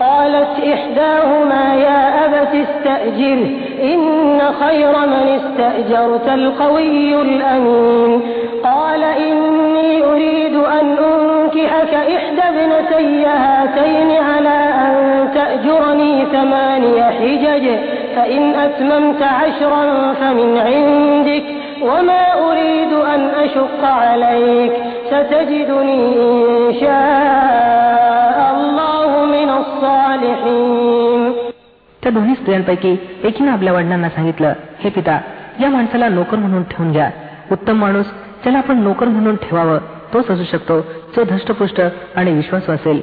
قالت إحداهما يا أبت استأجره إن خير من استأجرت القوي الأمين. قال إني أريد أن أنكحك إحدى ابنتي هاتين على أن تأجرني ثماني حجج فإن أتممت عشرا فمن عندك وما أريد أن أشق عليك ستجدني إن شاء. त्या दोन्ही स्त्रियांपैकी एकीनं आपल्या वडिलांना सांगितलं हे पिता या माणसाला नोकर म्हणून ठेवून घ्या. उत्तम माणूस ज्याला आपण नोकर म्हणून ठेवावं तोच असू शकतो जो धष्टपुष्ट आणि विश्वासू असेल.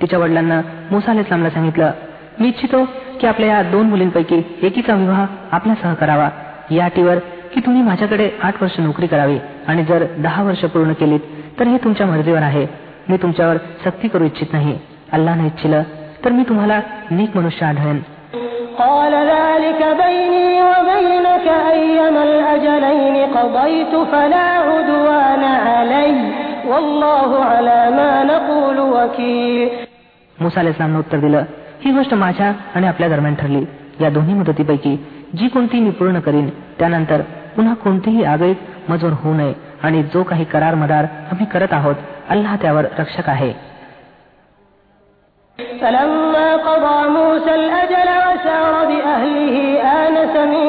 तिच्या वडिलांना मुसा इस्लामला सांगितलं मी इच्छितो की आपल्या या दोन मुलींपैकी एकीचा विवाह आपल्यासह करावा. या अटीवर की तुम्ही माझ्याकडे आठ वर्ष नोकरी करावी आणि जर दहा वर्ष पूर्ण केलीत तर हे तुमच्या मर्जीवर आहे. मी तुमच्यावर सक्ती करू इच्छित नाही. अल्लानं इच्छिलं तर मी तुम्हाला नीक मनुष्य आढळेन. قال ذلك بيني وبينك أيما الأجلين قضيت فلا عدوان علي والله على ما نقول وكيل मुसा इस्लामनं उत्तर दिलं ही गोष्ट माझ्या आणि आपल्या दरम्यान ठरली या दोन्ही मुदतीपैकी जी कोणती मी पूर्ण करीन त्यानंतर पुन्हा कोणतीही आगळीक मजूर होऊ नये आणि जो काही करार मदार आम्ही करत आहोत अल्लाह त्यावर रक्षक आहे فلما قضى موسى الأجل وسار بأهله آنس من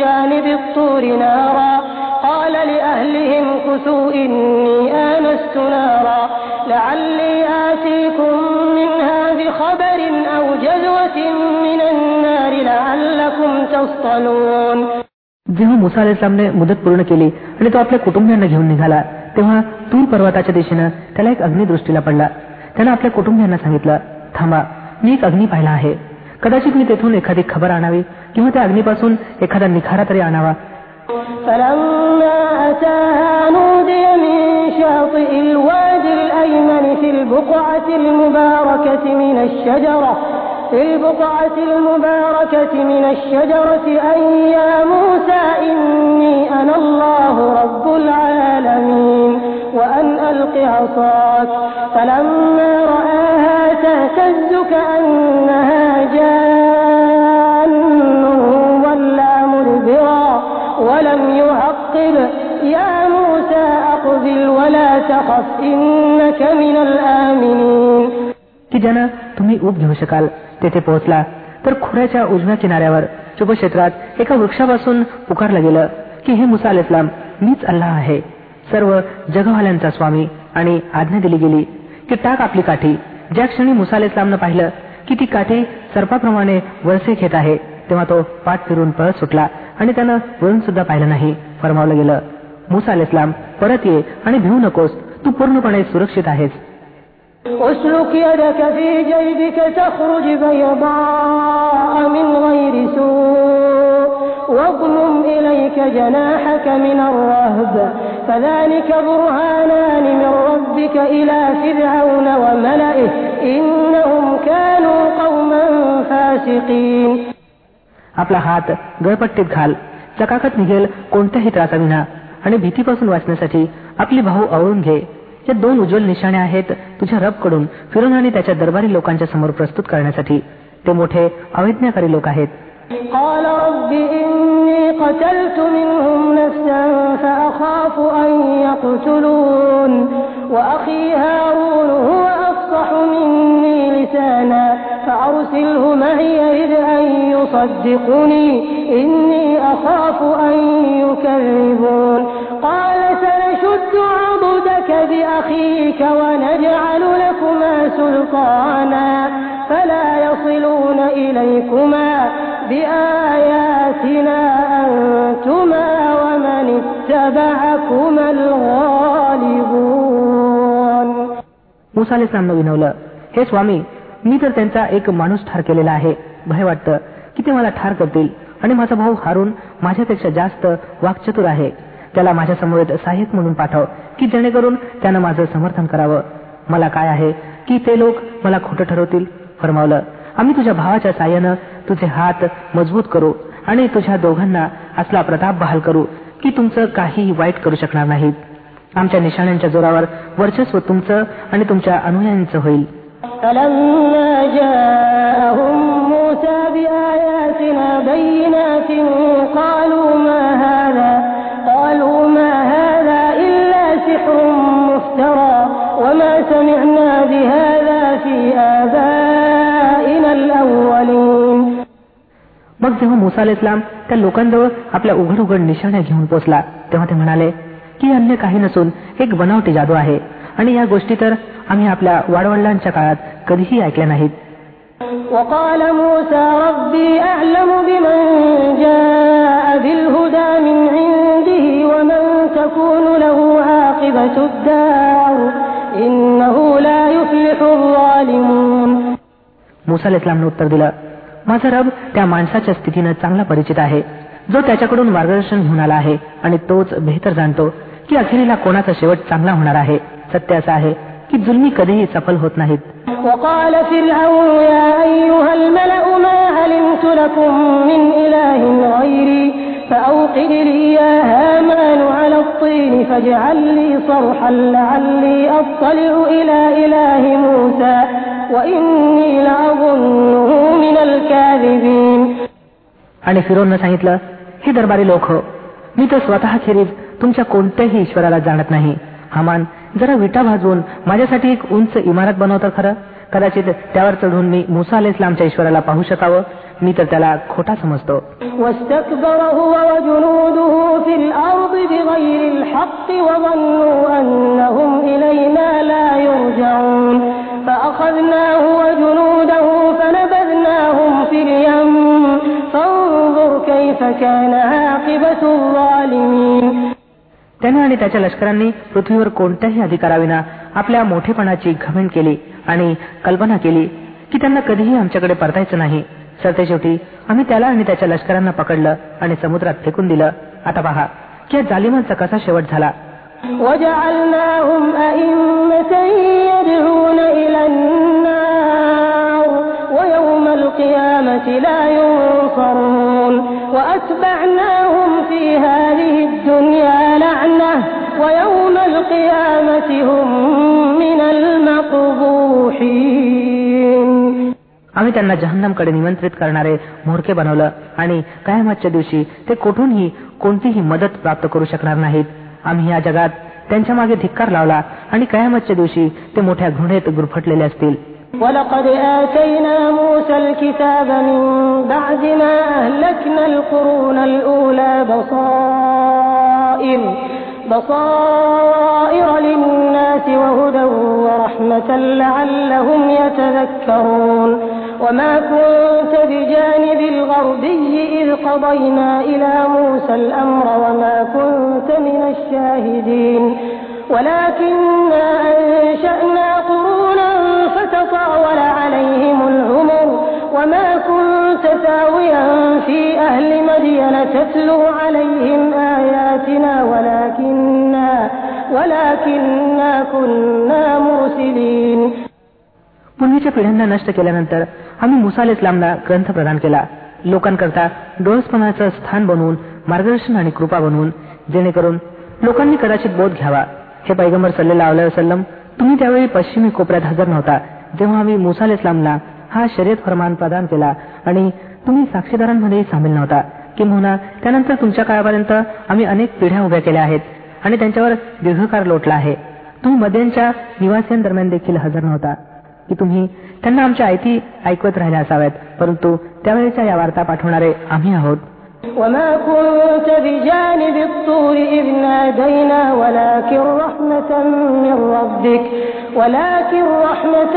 جانب الطور نارا قال لأهلهم كثوا إني آنست نارا لعلي آتيكم منها بخبر أو جذوة من النار لعلكم تصطلون जेव्हा मुसा इस्लामने मुदत पूर्ण केली आणि तो आपल्या कुटुंबियांना घेऊन निघाला तेव्हा तूर पर्वताच्या दिशेनं त्याला एक अग्नी दृष्टीला पडला त्यानं आपल्या कुटुंबियांना सांगितलं थांबा मी एक अग्नी पाहिला आहे कदाचित मी तेथून एखादी खबर आणावी किंवा त्या अग्नीपासून एखादा निखारा तरी आणावा فلما أتاها نودي من شاطئ الوادي الأيمن في البقعة المباركة من الشجرة في البقعة المباركة من الشجرة أن يا موسى إني أنا الله رب العالمين وأن ألق عصاك فلما رآها تهتز كأنها جان ولا مدبرا ولم يعقب يا موسى أقبل ولا تخف إنك من الآمنين की ज्यानं तुम्ही ऊब घेऊ शकाल तेथे पोहोचला तर खोऱ्याच्या उजव्या किनाऱ्यावर शुभक्षेत्रात एका वृक्षापासून पुकारलं गेलं की हे मुसा इस्लाम मीच अल्लाह आहे सर्व जगवाल्यांचा स्वामी आणि आज्ञा दिली गेली की टाक आपली काठी ज्या क्षणी मुसा इस्लामनं पाहिलं की ती काठी सर्पाप्रमाणे वळसे घेत आहे तेव्हा तो पाठ फिरून पळत सुटला आणि त्यानं वळून सुद्धा पाहिलं नाही फरमावलं गेलं मुसा इस्लाम परत ये आणि भिवू नकोस तू पूर्णपणे सुरक्षित आहेस اسلك يدك في جيبك تخرج بيضاء من غير سوء واضمم إليك جناحك من الرهب فذلك برهانان من ربك إلى فرعون وملئه إنهم كانوا قوما فاسقين आपला हात गळपट्टीत घाल चकाकत निघेल कोणत्याही त्रासाविना आणि भीतीपासून वाचण्यासाठी आपली भाऊ आवळून घे या दोन उज्ज्वल निशाणे आहेत तुझ्या रबकडून फिरून आणि त्याच्या दरबारी लोकांच्या समोर प्रस्तुत करण्यासाठी ते मोठे अवैज्ञाकारी लोक आहेत قال رب إني قتلت منهم نفسا فأخاف أن يقتلون وأخي هارون هو أفصح مني لسانا فأرسله معي يرد أن يصدقني إني أخاف أن يكذبون قال سنشد عضدك بأخيك ونجعل لكما سلطانا فلا يصلون إليكما بآياتنا أنتما ومن اتبعكما الغالبون मुसा इस्लामनं विनवलं हे स्वामी मी तर त्यांचा एक माणूस ठार केलेला आहे भय वाटतं की ते मला ठार करतील आणि माझा भाऊ हारून माझ्यापेक्षा जास्त वाकचतुर आहे त्याला माझ्या समोर सहाय्यक म्हणून पाठव की जेणेकरून त्यानं माझं समर्थन करावं मला काय आहे की ते लोक मला खोटं ठरवतील फरमावलं आम्ही तुझ्या भावाच्या साह्यानं तुझे हात मजबूत करू आणि तुझ्या दोघांना असला प्रताप बहाल करू की तुमचं काहीही वाईट करू शकणार नाहीत. आमच्या निशाण्यांच्या जोरावर वर्चस्व तुमचं आणि तुमच्या अनुयायांचं होईल. وما سمعنا بهذا في آبائنا الأولين मग जेव्हा मुसा इस्लाम त्या लोकांजवळ आपल्या उघड उघड निशाण्या घेऊन पोचला तेव्हा ते म्हणाले की अन्य काही नसून एक बनावटी जादू आहे आणि या गोष्टी तर आम्ही आपल्या वाडवडिलांच्या काळात कधीही ऐकल्या नाहीत وقال موسى ربي أعلم بمن جاء بالهدى من عنده ومن تكون له عاقبة الدار إنه لا يفلح الظالمون मुसा इस्लामने उत्तर दिलं माझा रब त्या माणसाच्या स्थितीनं चांगला परिचित आहे जो त्याच्याकडून मार्गदर्शन घेऊन आला आहे आणि तोच बेहतर जाणतो की अखेरीला कोणाचा शेवट चांगला होणार आहे सत्य असं आहे की जुलमी कधीही सफल होत नाहीत وقال فرعون يا أيها الملأ ما علمت لكم من إله غيري فأوقد لي يا هامان على الطين فاجعل لي صرحا لعلي أطلع إلى إله موسى आणि फिरोननं सांगितलं हे दरबारी लोक हो मी तर स्वतः खेरीज तुमच्या कोणत्याही ईश्वराला जाणत नाही. हमान जरा विटा भाजून माझ्यासाठी एक उंच इमारत बनवतं खरं? कदाचित त्यावर चढून मी मुसा अल इस्लामच्या ईश्वराला पाहू शकावं? मी तर त्याला खोटा समजतो. واستكبر هو وجنوده في الأرض بغير الحق وظنوا أنهم إلينا لا يرجعون فأخذناه وجنوده فنبذناهم في اليم فانظر كيف كان عاقبة الظالمين त्याने आणि त्याच्या लष्करांनी पृथ्वीवर कोणत्याही अधिकाराविना आपल्या मोठेपणाची घमेंट केली आणि कल्पना केली की त्यांना कधीही आमच्याकडे परतायचं नाही सरते शेवटी आम्ही त्याला आणि त्याच्या लष्करांना पकडलं आणि समुद्रात फेकून दिलं आता पहा की या जालिमांचा कसा शेवट झाला وجعلناهم أئمة يدعون إلى النار ويوم القيامة لا ينصرون وأتبعناهم في هذه الدنيا لعنة ويوم القيامة هم من المقبوحين आम्ही त्यांना जहन्नमकडे निमंत्रित करणारे मोरके बनवलं आणि कायमातच्या दिवशी ते कुठूनही कोणतीही मदत प्राप्त करू शकणार नाहीत आम्ही या जगात त्यांच्या मागे धिक्कार लावला आणि कयामतच्या दिवशी ते मोठ्या घृणेत गुरफटलेले असतील ولقد آتينا موسى الكتاب من بعد ما أهلكنا القرون الأولى بصائر بصائر للناس وهدى ورحمة لعلهم يتذكرون وما كنت بجانب الغربي إذ قضينا إلى موسى الأمر وما كنت من الشاهدين ولكننا أنشأنا قرونا فتطاول عليهم العمر وما كنت ثاويا في أهل مدين تتلو عليهم آياتنا ولكننا ولكننا كنا مرسلين पूर्वीच्या पिढ्यांना नष्ट केल्यानंतर आम्ही मुसा इस्लामला ग्रंथ प्रदान केला. लोकांकरता डोळसपणाचं स्थान बनवून मार्गदर्शन आणि कृपा बनवून जेणेकरून लोकांनी कदाचित बोध घ्यावा. हे पैगंबर सल्लेला वसलम तुम्ही त्यावेळी पश्चिमी कोपऱ्यात हजर नव्हता जेव्हा आम्ही मुसा इस्लामला हा शर्यत फरमान प्रदान केला आणि तुम्ही साक्षीदारांमध्येही सामील नव्हता. किंबहुना त्यानंतर तुमच्या काळापर्यंत आम्ही अनेक पिढ्या उभ्या केल्या आहेत आणि त्यांच्यावर दीर्घकाळ लोटला आहे. तुम्ही मद्यांच्या निवासियांदरम्यान देखील हजर नव्हता. की तुम्ही त्यांना आमच्या आयती ऐकवत राहिल्या असाव्यात परंतु त्यावेळेच्या या वार्ता पाठवणारे आम्ही आहोत وما كنت بجانب الطور إذ نادينا ولكن رحمة من ربك ولكن رحمة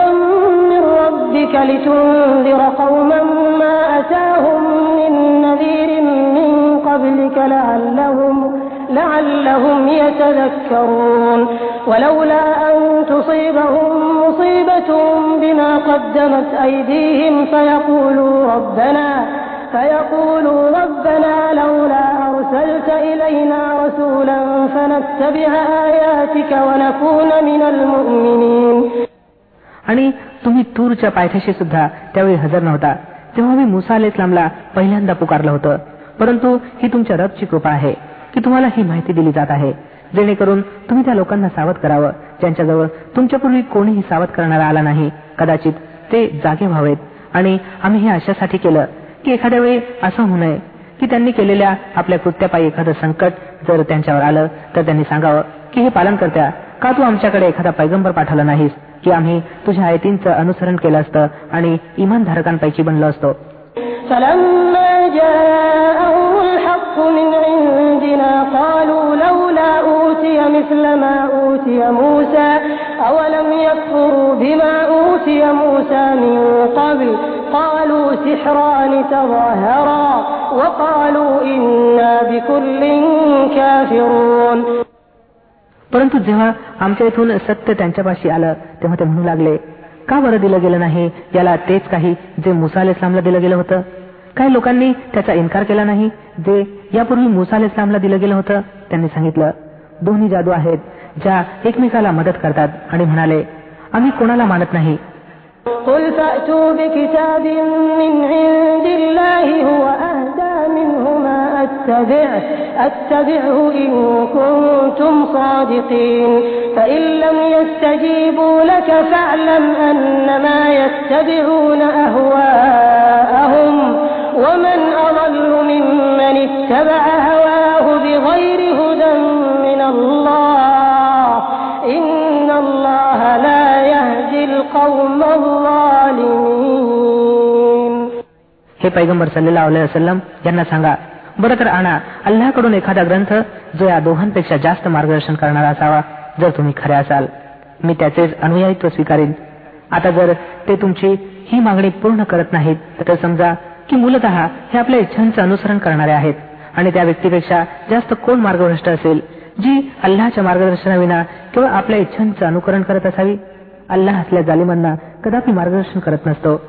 من ربك لتنذر قوما ما أتاهم من نذير من قبلك لعلهم لعلهم يتذكرون ولولا أن تصيبهم مصيبة بما قدمت أيديهم فيقولوا ربنا فيقولوا ربنا لولا أرسلت إلينا رسولا فنتبع آياتك ونكون من المؤمنين आणि तुम्ही तूरच्या पायथ्याशी सुद्धा त्यावेळी हजर नव्हता तेव्हा मी मुसा अल इस्लामला पहिल्यांदा पुकारलं होतं परंतु ही तुमच्या रबची कृपा आहे की तुम्हाला ही माहिती दिली जात आहे जेणेकरून तुम्ही त्या लोकांना सावध करावं. ज्यांच्याजवळ तुमच्यापूर्वी कोणीही सावध करणारा आला नाही कदाचित ते जागे व्हावेत. आणि आम्ही हे अशासाठी केलं की एखाद्या वेळी असं होऊ नये की त्यांनी केलेल्या आपल्या कृत्यापायी एखादं संकट जर त्यांच्यावर आलं तर त्यांनी सांगावं की हे पालन करत्या का तू आमच्याकडे एखादा पैगंबर पाठवला नाहीस की आम्ही तुझ्या आयतींचं अनुसरण केलं असतं आणि इमानधारकांपैकी बनलो असतो? مثل ما أوتي موسى أولم يكفروا بما أوتي موسى من قبل قالوا سحران تظاهرا وقالوا إنا بكل كافرون परंतु जेव्हा आमच्या इथून सत्य त्यांच्यापाशी आलं तेव्हा ते म्हणू लागले का बरं दिलं गेलं नाही याला तेच काही जे मुसा अल इस्लामला दिलं गेलं होतं काही लोकांनी त्याचा इन्कार केला नाही जे यापूर्वी मुसा अल इस्लामला दिलं गेलं होतं त्यांनी सांगितलं दोन्ही जादू आहेत ज्या एकमेकाला मदत करतात आणि म्हणाले आम्ही कोणाला मानत नाही قل فأتوا بكتاب من عند الله هو أهدى منه ما أتبعه أتبعه إن كنتم صادقين فإن لم يستجيبوا لك فاعلم أنما يتبعون أهواءهم ومن أضل ممن اتبع هواه पैगंबर सल्लेला वसलम यांना सांगा बरं तर आणा अल्लाकडून एखादा ग्रंथ जो या दोघांपेक्षा जास्त मार्गदर्शन करणारा असावा जर तुम्ही खरे असाल. मी त्याचेच अनुयायित्व स्वीकारेन. आता जर ते तुमची ही मागणी पूर्ण करत नाहीत तर समजा की मूलत हे आपल्या इच्छांचं अनुसरण करणारे आहेत आणि त्या व्यक्तीपेक्षा जास्त कोण मार्गभ्रष्ट असेल जी अल्लाच्या मार्गदर्शनाविना केवळ आपल्या इच्छांचं अनुकरण करत असावी? अल्लाह असल्या जालिमांना कदापि मार्गदर्शन करत नसतो.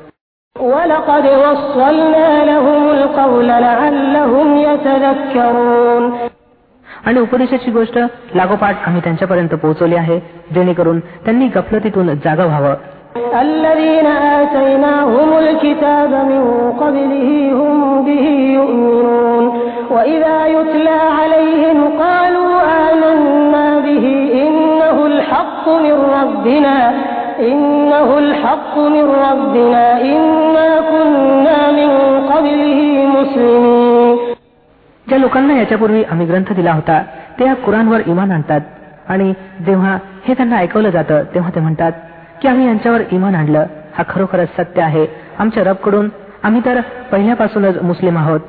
आणि उपदेशाची गोष्ट लागोपाठ आम्ही त्यांच्यापर्यंत पोहोचवली आहे जेणेकरून त्यांनी गफलतीतून जागा व्हावं الذين آتيناهم الكتاب من قبله هم به يؤمنون وإذا يتلى عليهم قالوا آمنا به إنه الحق من ربنا إنه الحق من ربنا إنا लोकांना याच्यापूर्वी आम्ही ग्रंथ दिला होता ते या कुराणवर इमान आणतात. आणि जेव्हा हे त्यांना ऐकवलं जातं तेव्हा ते म्हणतात की आम्ही यांच्यावर इमान आणलं. हा खरोखरच सत्य आहे. आमच्या रबकडून आम्ही तर पहिल्यापासूनच मुस्लिम आहोत.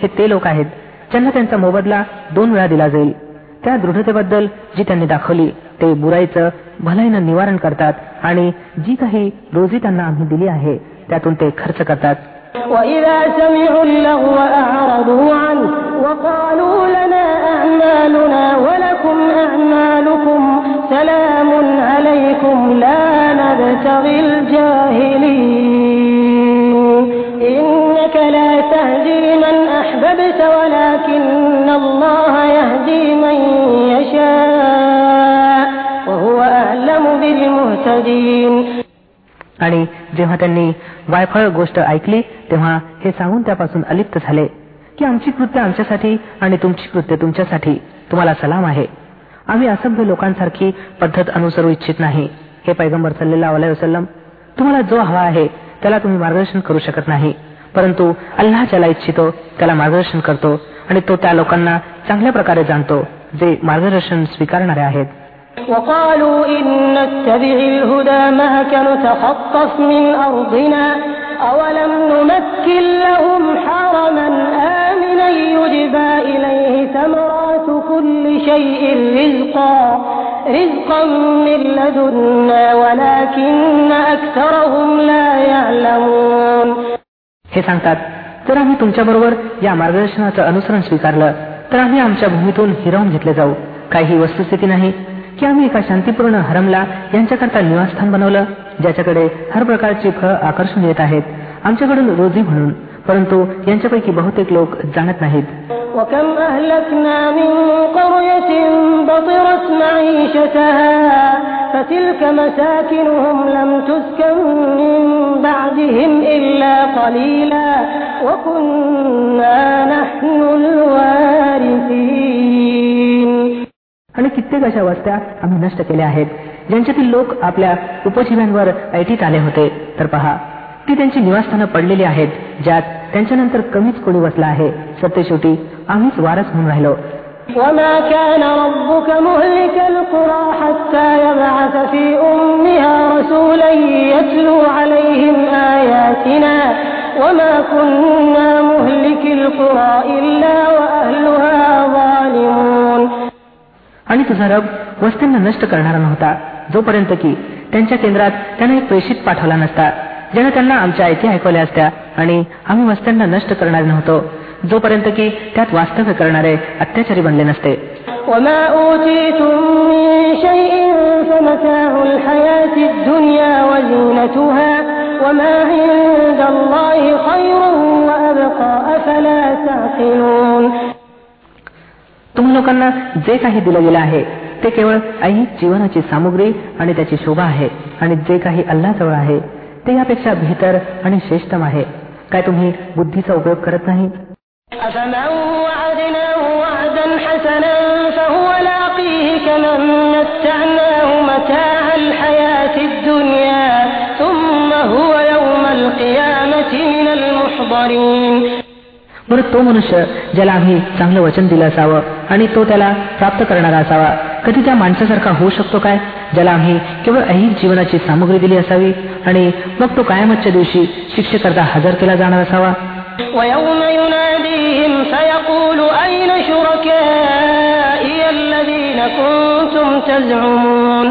हे ते लोक आहेत. त्यांना त्यांचा मोबदला दोन वेळा दिला जाईल. त्या दृढतेबद्दल जी त्यांनी दाखवली ते बुराईचं भलाईनं निवारण करतात आणि जी काही रोजी त्यांना आम्ही दिली आहे त्यातून ते खर्च करतात. सलाम आणि जेव्हा त्यांनी वायफळ गोष्ट ऐकली तेव्हा हे सांगून त्यापासून अलिप्त झाले की आमची कृत्य आमच्यासाठी आणि तुमची कृत्य तुमच्यासाठी. तुम्हाला सलाम आहे. आम्ही असभ्य लोकांसारखी पद्धत अनुसरू इच्छित नाही. हे पैगंबर सल्लेला वसलम तुम्हाला जो हवा आहे त्याला तुम्ही मार्गदर्शन करू शकत नाही. परंतु अल्लाह ज्याला इच्छितो त्याला मार्गदर्शन करतो आणि तो त्या लोकांना चांगल्या प्रकारे जाणतो जे मार्गदर्शन स्वीकारणारे आहेत. وقالوا إن نتبع الهدى معك نتخطف من أرضنا أولم نمكن لهم حرما آمنا يجبى إليه ثمرات كل شيء رزقا رزقا من لدنا ولكن أكثرهم لا يعلمون हे सांगतात जर आम्ही तुमच्याबरोबर या मार्गदर्शनाचं अनुसरण स्वीकारलं तर आम्ही आमच्या भूमीतून हिरावून घेतले जाऊ काही वस्तुस्थिती नाही की आम्ही एका शांतीपूर्ण हरमला यांच्याकरता निवासस्थान बनवलं ज्याच्याकडे हर प्रकारची फळ आकर्षून येत आहेत. आमच्याकडून रोजी म्हणून परंतु यांच्यापैकी बहुतेक लोक जाणत नाहीत. आणि कित्येक अशा वस्त्या नष्ट केल्या आहेत ज्यांच्यातील लोक आपल्या उपजीव्यांवर ऐटीत आले होते तर पहा ती त्यांची निवासस्थानं पडलेली आहेत ज्यात त्यांच्यानंतर कमीच कोणी वसला आहे सत्य शेवटी आम्हीच वारस म्हणून राहिलो وما كان ربك مهلك القرى حتى يبعث في أمها رسولا يتلو عليهم آياتنا وما كنا مهلك القرى إلا وأهلها ظالمون आणि तुझा रब वस्तींना नष्ट करणारा नव्हता. जोपर्यंत की त्यांच्या केंद्रात त्यांना एक प्रेषित पाठवला नसता ज्याने त्यांना आमच्या ऐती ऐकवल्या असत्या आणि आम्ही वस्त्यांना नष्ट करणार नव्हतो. जोपर्यंत की त्यात वास्तव्य करणारे अत्याचारी बनले नसते. तुम्ही लोकांना जे काही दिलं गेलं आहे ते केवळ ऐहिक जीवनाची सामुग्री आणि त्याची शोभा आहे आणि जे काही अल्लाजवळ आहे ते यापेक्षा भीतर आणि श्रेष्ठम आहे. काय तुम्ही बुद्धीचा उपयोग करत नाही? बरं तो मनुष्य ज्याला आम्ही चांगलं वचन दिलं असावं आणि तो त्याला प्राप्त करणारा असावा. कधी त्या माणसासारखा होऊ शकतो काय ज्याला आम्ही केवळ ऐहिक जीवनाची सामग्री दिली असावी आणि मग तो कायमतच्या दिवशी शिक्षेकरता हजर केला जाणार असावा ويوم يناديهم فيقول أين شركائي الذين كنتم تزعمون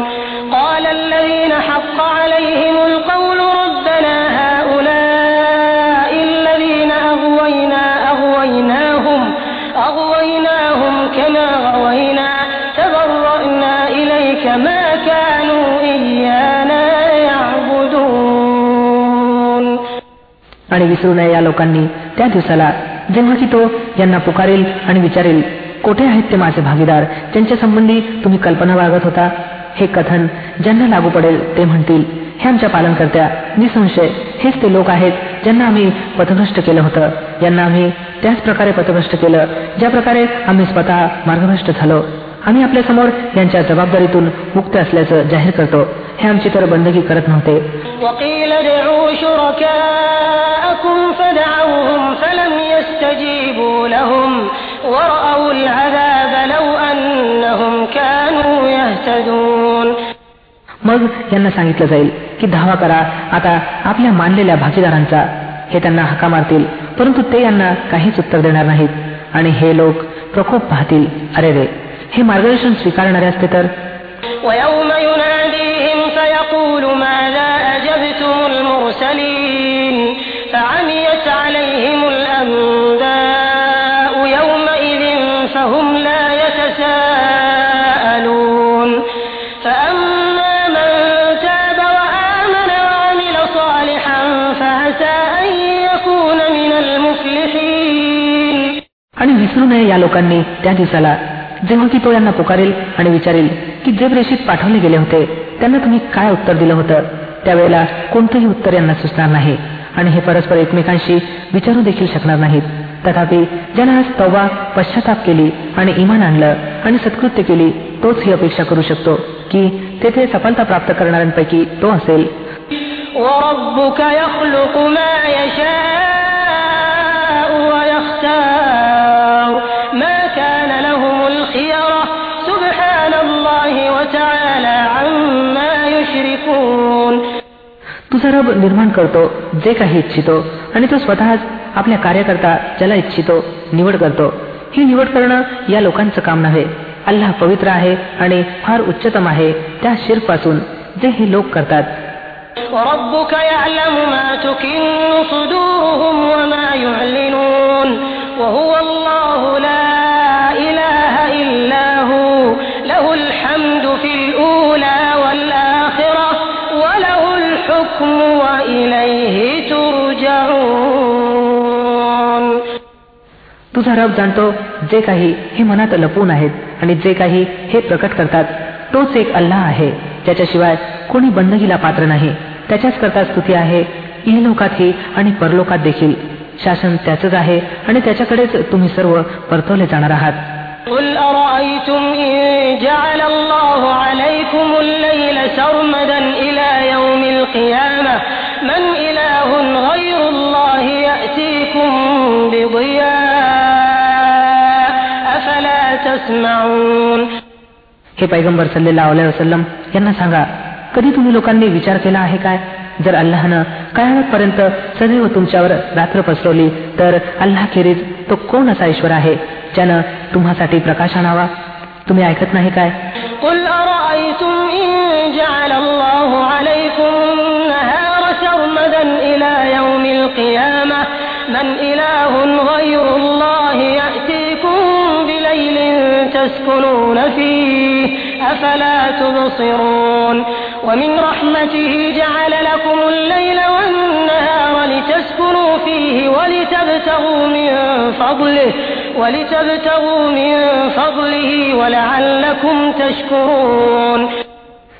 قال الذين حق عليهم القول ربنا आणि विसरू नये या लोकांनी. त्या दिवसाला जेव्हा की तो यांना पुकारेल आणि विचारेल कोठे आहेत ते माझे भागीदार? ज्यांच्या संबंधी तुम्ही कल्पना बाळगत होता? हे कथन ज्यांना लागू पडेल ते म्हणतील हे आमच्या पालनकर्त्या निसंशय हेच ते लोक आहेत ज्यांना आम्ही पथभ्रष्ट केलं होतं. यांना आम्ही त्याच प्रकारे पथभ्रष्ट केलं ज्या प्रकारे आम्ही स्वतः मार्गभ्रष्ट झालो. आम्ही आपल्यासमोर यांच्या जबाबदारीतून मुक्त असल्याचं जाहीर करतो. हे आमची तर बंदगी करत नव्हते. يستجيبوا لهم ورأوا العذاب لو أنهم كانوا يهتدون मग यांना सांगितलं जाईल की धावा करा आता आपल्या मानलेल्या भागीदारांचा हे त्यांना हाका मारतील परंतु ते यांना काहीच उत्तर देणार नाहीत आणि हे लोक प्रकोप पाहतील अरे रे हे मार्गदर्शन स्वीकारणारे असते तर ويوم يناديهم فيقول ماذا أجبتم المرسلين विसरू नये या लोकांनी त्या दिवसाला जेव्हा की तो यांना पुकारेल आणि विचारेल की जे प्रेषित पाठवले गेले होते त्यांना तुम्ही काय उत्तर दिलं होतं त्यावेळेला कोणतंही उत्तर यांना सुचणार नाही आणि हे परस्पर एकमेकांशी विचारू देखील शकणार नाहीत तथापि ज्यानं आज तवा पश्चाताप केली आणि इमान आणलं आणि सत्कृत्य केली तोच ही अपेक्षा करू शकतो की तेथे सफलता प्राप्त करणाऱ्यांपैकी तो असेल وربك يخلق ما يشاء ويختار तुझा रब निर्माण करतो जे काही इच्छितो आणि तो स्वतःच आपल्या कार्यकर्ता ज्याला इच्छितो निवड करतो ही निवड करणं या लोकांचं काम नव्हे अल्लाह पवित्र आहे आणि फार उच्चतम आहे त्या शिर पासून जे हे लोक करतात وربك يعلم ما تكن صدورهم وما يعلنون وهو الله لا तुझा रब जाणतो जे काही हे मनात लपवून आहेत आणि जे काही हे प्रकट करतात तोच एक अल्लाह आहे ज्याच्याशिवाय कोणी बंदगीला पात्र नाही त्याच्याच करता स्तुती आहे इहलोकातही आणि परलोकात देखील शासन त्याचंच आहे आणि त्याच्याकडेच तुम्ही सर्व परतवले जाणार आहात قل أرأيتم إن جعل الله عليكم الليل سرمدا إلى يوم القيامة من إله غير الله يأتيكم بضياء أفلا تسمعون हे पैगंबर सल्लेला वसलम यांना सांगा कधी तुम्ही लोकांनी विचार केला आहे काय जर अल्लाहनं पर्यंत सदैव तुमच्यावर रात्र पसरवली तर अल्लाखेरीज तो कोण असा ईश्वर आहे ज्यानं तुम्हासाठी प्रकाश आणावा तुम्ही ऐकत नाही काय قل أرأيتم إن جعل الله عليكم النهار سرمدا إلى يوم القيامة من إله غير الله تسكنون فيه أفلا تبصرون ومن رحمته جعل لكم الليل والنهار لتسكنوا فيه ولتبتغوا من فضله ولتبتغوا من فضله ولعلكم تشكرون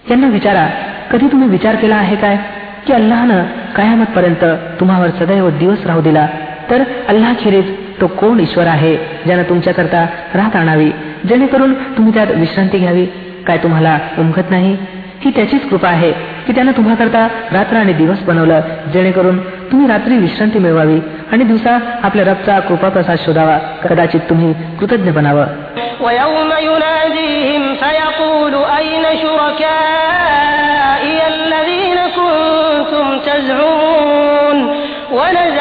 यांना विचारा कधी तुम्ही विचार केला आहे काय की अल्लाहनं कयामत पर्यंत तुम्हावर सदैव दिवस राहू दिला तर अल्लाखेरीज तो कोण ईश्वर आहे ज्यानं तुमच्याकरता राहत आणावी? जेणेकरून तुम्ही त्यात विश्रांती घ्यावी. काय तुम्हाला उमगत नाही? ही त्याचीच कृपा आहे की त्यानं तुम्हाकरता रात्र आणि दिवस बनवलं जेणेकरून तुम्ही रात्री विश्रांती मिळवावी आणि दिवसा आपल्या रबचा कृपा प्रसाद शोधावा. कदाचित तुम्ही कृतज्ञ बनावं. ونزع